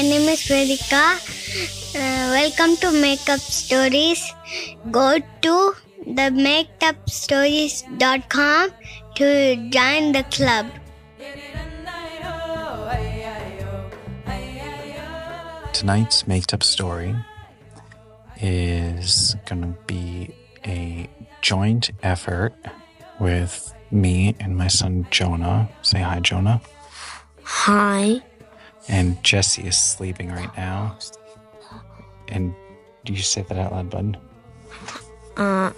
my name is Vedika. Uh, welcome to Makeup Stories. Go to the makeupstories.com to join the club. Tonight's made up story is going to be a joint effort with me and my son Jonah. Say hi, Jonah. Hi. And Jesse is sleeping right now. And do you say that out loud, bud? Uh,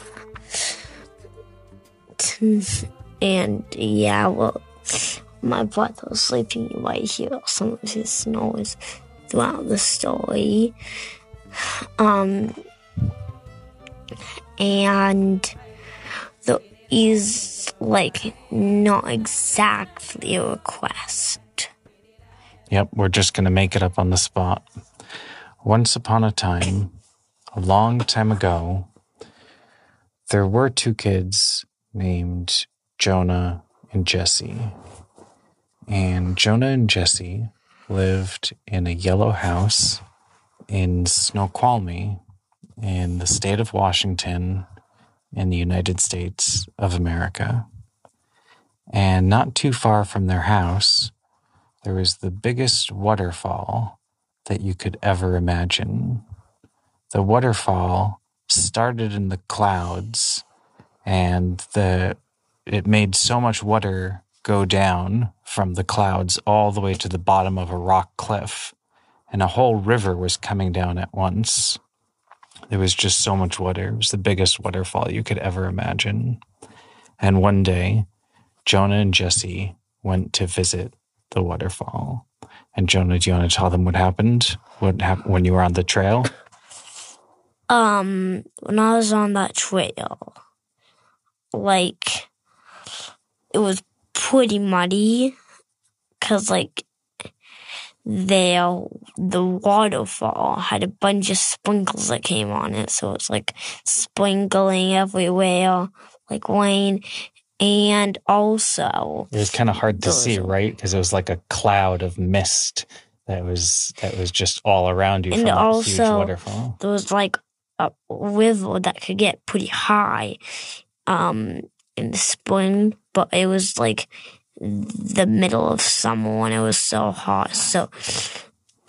and yeah, well, my brother was sleeping. You might hear some of his snores throughout the story. Um, and the is like not exactly a request. Yep, we're just going to make it up on the spot. Once upon a time, a long time ago, there were two kids named Jonah and Jesse. And Jonah and Jesse lived in a yellow house in Snoqualmie in the state of Washington in the United States of America. And not too far from their house, there was the biggest waterfall that you could ever imagine. The waterfall started in the clouds and the it made so much water go down from the clouds all the way to the bottom of a rock cliff and a whole river was coming down at once. There was just so much water. It was the biggest waterfall you could ever imagine. And one day, Jonah and Jesse went to visit the waterfall. And Jonah, do you want to tell them what happened? What happened when you were on the trail? Um, when I was on that trail, like, it was pretty muddy because, like, there, the waterfall had a bunch of sprinkles that came on it. So it's like sprinkling everywhere, like rain. And also, it was kind of hard to see, right? Because it was like a cloud of mist that was that was just all around you and from also, huge waterfall. There was like a river that could get pretty high um, in the spring, but it was like the middle of summer when it was so hot. So,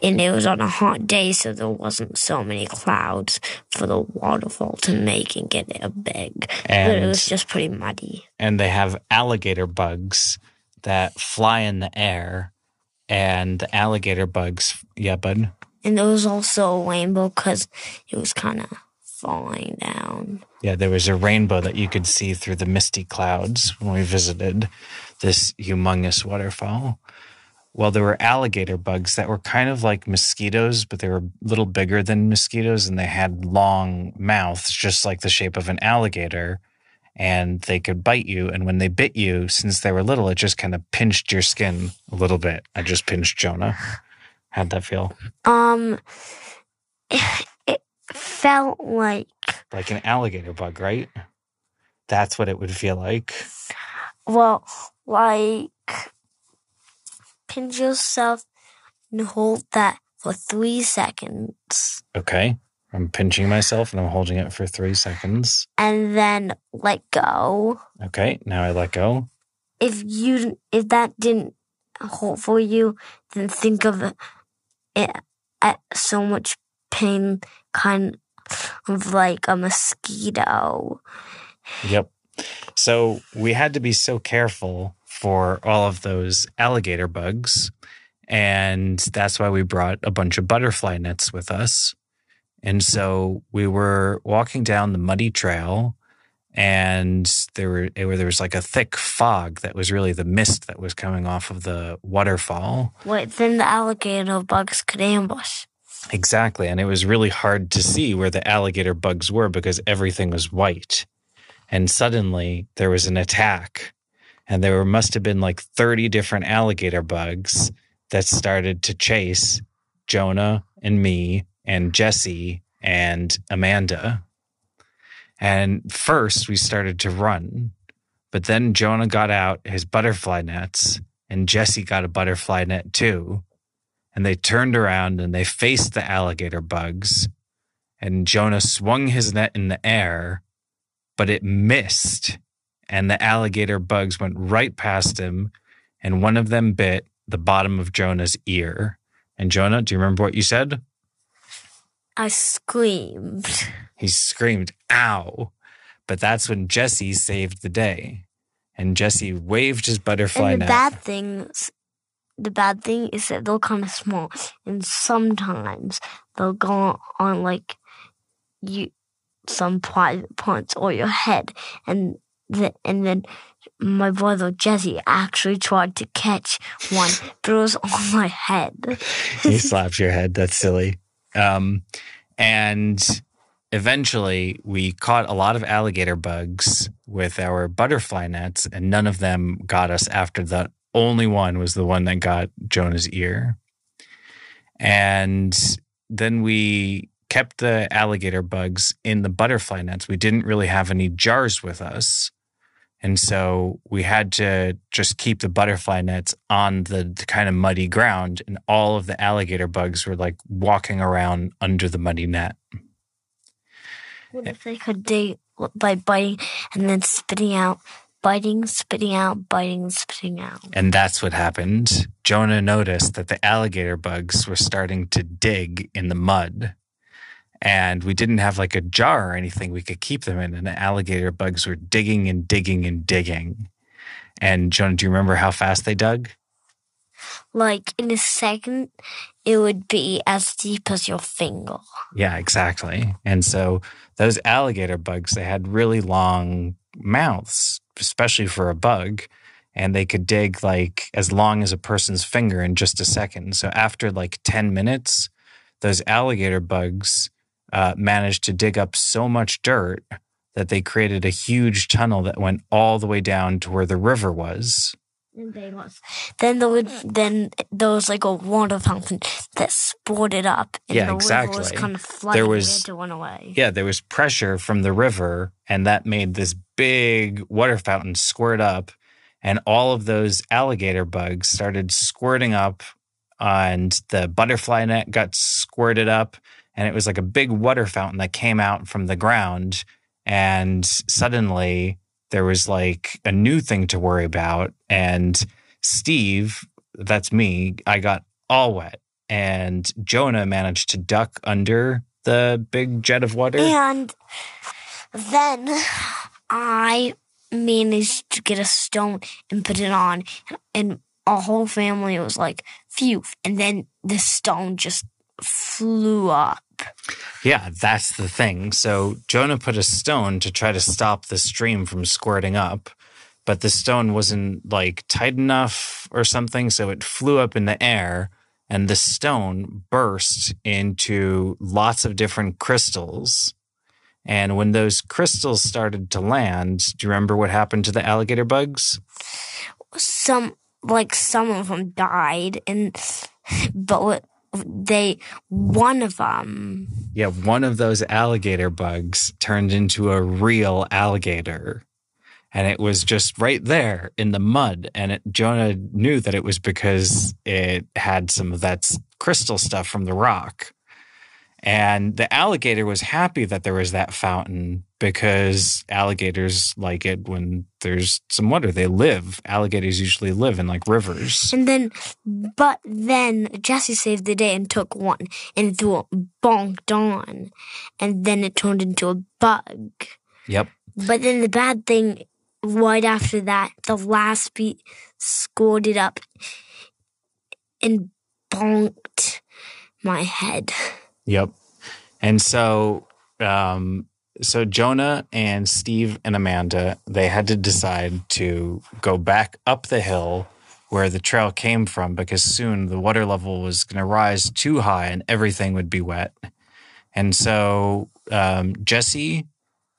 and it was on a hot day, so there wasn't so many clouds for the waterfall to make and get it big. And, but it was just pretty muddy. And they have alligator bugs that fly in the air, and the alligator bugs, yeah, bud. And there was also a rainbow because it was kind of falling down. Yeah, there was a rainbow that you could see through the misty clouds when we visited this humongous waterfall. Well, there were alligator bugs that were kind of like mosquitoes, but they were a little bigger than mosquitoes and they had long mouths, just like the shape of an alligator. And they could bite you. And when they bit you, since they were little, it just kind of pinched your skin a little bit. I just pinched Jonah. How'd that feel? Um, it felt like like an alligator bug, right? That's what it would feel like. Well, like pinch yourself and hold that for three seconds. Okay. I'm pinching myself and I'm holding it for three seconds. And then let go. Okay. Now I let go. If you if that didn't hold for you, then think of it at so much pain, kind of like a mosquito. Yep. So we had to be so careful for all of those alligator bugs. And that's why we brought a bunch of butterfly nets with us. And so we were walking down the muddy trail and there were where there was like a thick fog that was really the mist that was coming off of the waterfall. Wait, then the alligator bugs could ambush. Exactly, and it was really hard to see where the alligator bugs were because everything was white. And suddenly there was an attack, and there must have been like 30 different alligator bugs that started to chase Jonah and me and Jesse and Amanda. And first we started to run, but then Jonah got out his butterfly nets and Jesse got a butterfly net too. and they turned around and they faced the alligator bugs. And Jonah swung his net in the air, but it missed. And the alligator bugs went right past him, and one of them bit the bottom of Jonah's ear. And Jonah, do you remember what you said? I screamed. He screamed, ow. But that's when Jesse saved the day. And Jesse waved his butterfly and the net. bad things, the bad thing is that kind of small, and sometimes they'll go on like you some private parts or your head, and and then my brother Jesse actually tried to catch one, but it was on my head. he slapped your head. That's silly. Um, and eventually, we caught a lot of alligator bugs with our butterfly nets, and none of them got us after the only one was the one that got Jonah's ear. And then we kept the alligator bugs in the butterfly nets. We didn't really have any jars with us. And so we had to just keep the butterfly nets on the, the kind of muddy ground, and all of the alligator bugs were like walking around under the muddy net. What if they could dig by biting and then spitting out, biting, spitting out, biting, spitting out? And that's what happened. Jonah noticed that the alligator bugs were starting to dig in the mud. And we didn't have like a jar or anything we could keep them in. And the alligator bugs were digging and digging and digging. And Jonah, do you remember how fast they dug? Like in a second, it would be as deep as your finger. Yeah, exactly. And so those alligator bugs, they had really long mouths, especially for a bug, and they could dig like as long as a person's finger in just a second. So after like 10 minutes, those alligator bugs uh, managed to dig up so much dirt that they created a huge tunnel that went all the way down to where the river was. Was. Then there would then there was like a water fountain that sported up, and Yeah, the river was exactly. kind of flooding. was- we had to run away. Yeah, there was pressure from the river, and that made this big water fountain squirt up. And all of those alligator bugs started squirting up, and the butterfly net got squirted up. And it was like a big water fountain that came out from the ground. And suddenly there was like a new thing to worry about. And Steve, that's me, I got all wet. And Jonah managed to duck under the big jet of water. And then I managed to get a stone and put it on, and our whole family was like, phew. And then the stone just flew up. Yeah, that's the thing. So Jonah put a stone to try to stop the stream from squirting up, but the stone wasn't like tight enough or something. So it flew up in the air and the stone burst into lots of different crystals. And when those crystals started to land, do you remember what happened to the alligator bugs? Some, like, some of them died, and, but what, they, one of them, Yeah, one of those alligator bugs turned into a real alligator. And it was just right there in the mud. And it, Jonah knew that it was because it had some of that crystal stuff from the rock. And the alligator was happy that there was that fountain because alligators like it when there's some water. They live. Alligators usually live in like rivers. And then, but then Jesse saved the day and took one and threw it bonked on. And then it turned into a bug. Yep. But then the bad thing, right after that, the last beat scored it up and bonked my head. Yep. And so, um, so Jonah and Steve and Amanda, they had to decide to go back up the hill where the trail came from because soon the water level was going to rise too high and everything would be wet. And so um, Jesse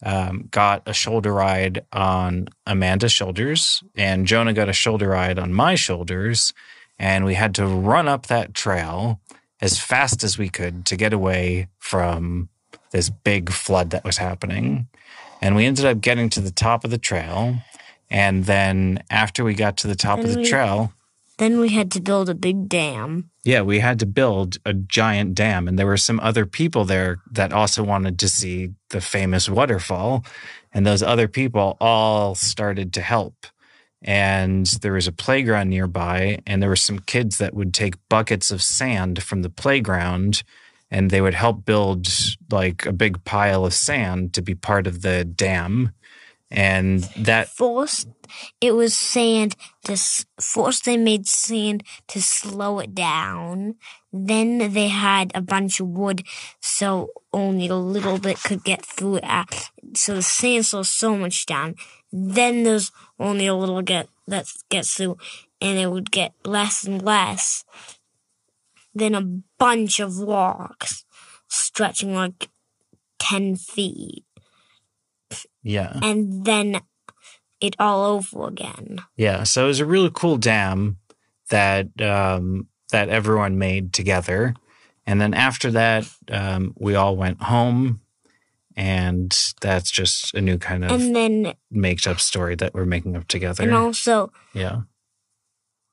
um, got a shoulder ride on Amanda's shoulders, and Jonah got a shoulder ride on my shoulders. And we had to run up that trail as fast as we could to get away from this big flood that was happening. And we ended up getting to the top of the trail. And then after we got to the top of the we- trail, Then we had to build a big dam. Yeah, we had to build a giant dam, and there were some other people there that also wanted to see the famous waterfall. And those other people all started to help. And there was a playground nearby, and there were some kids that would take buckets of sand from the playground and they would help build like a big pile of sand to be part of the dam. And that First, it was sand. To force they made sand to slow it down. Then they had a bunch of wood, so only a little bit could get through. Uh, so the sand slows so much down. Then there's only a little get that gets through, and it would get less and less. Then a bunch of rocks stretching like ten feet, yeah. and then it all over again. Yeah, so it was a really cool dam that um, that everyone made together, and then after that, um, we all went home, and that's just a new kind of And then, made up story that we're making up together. and also, yeah,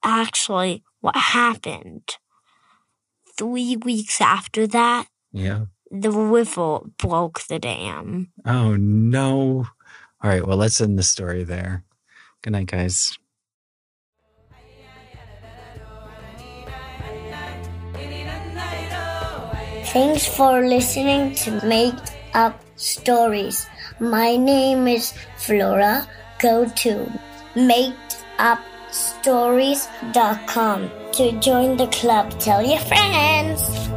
actually, what happened three weeks after that, yeah. the river broke the dam. Oh no! All right, well, let's end the story there. Good night, guys. Thanks for listening to Make Up Stories. My name is Flora. Go to makeupstories.com to join the club. Tell your friends.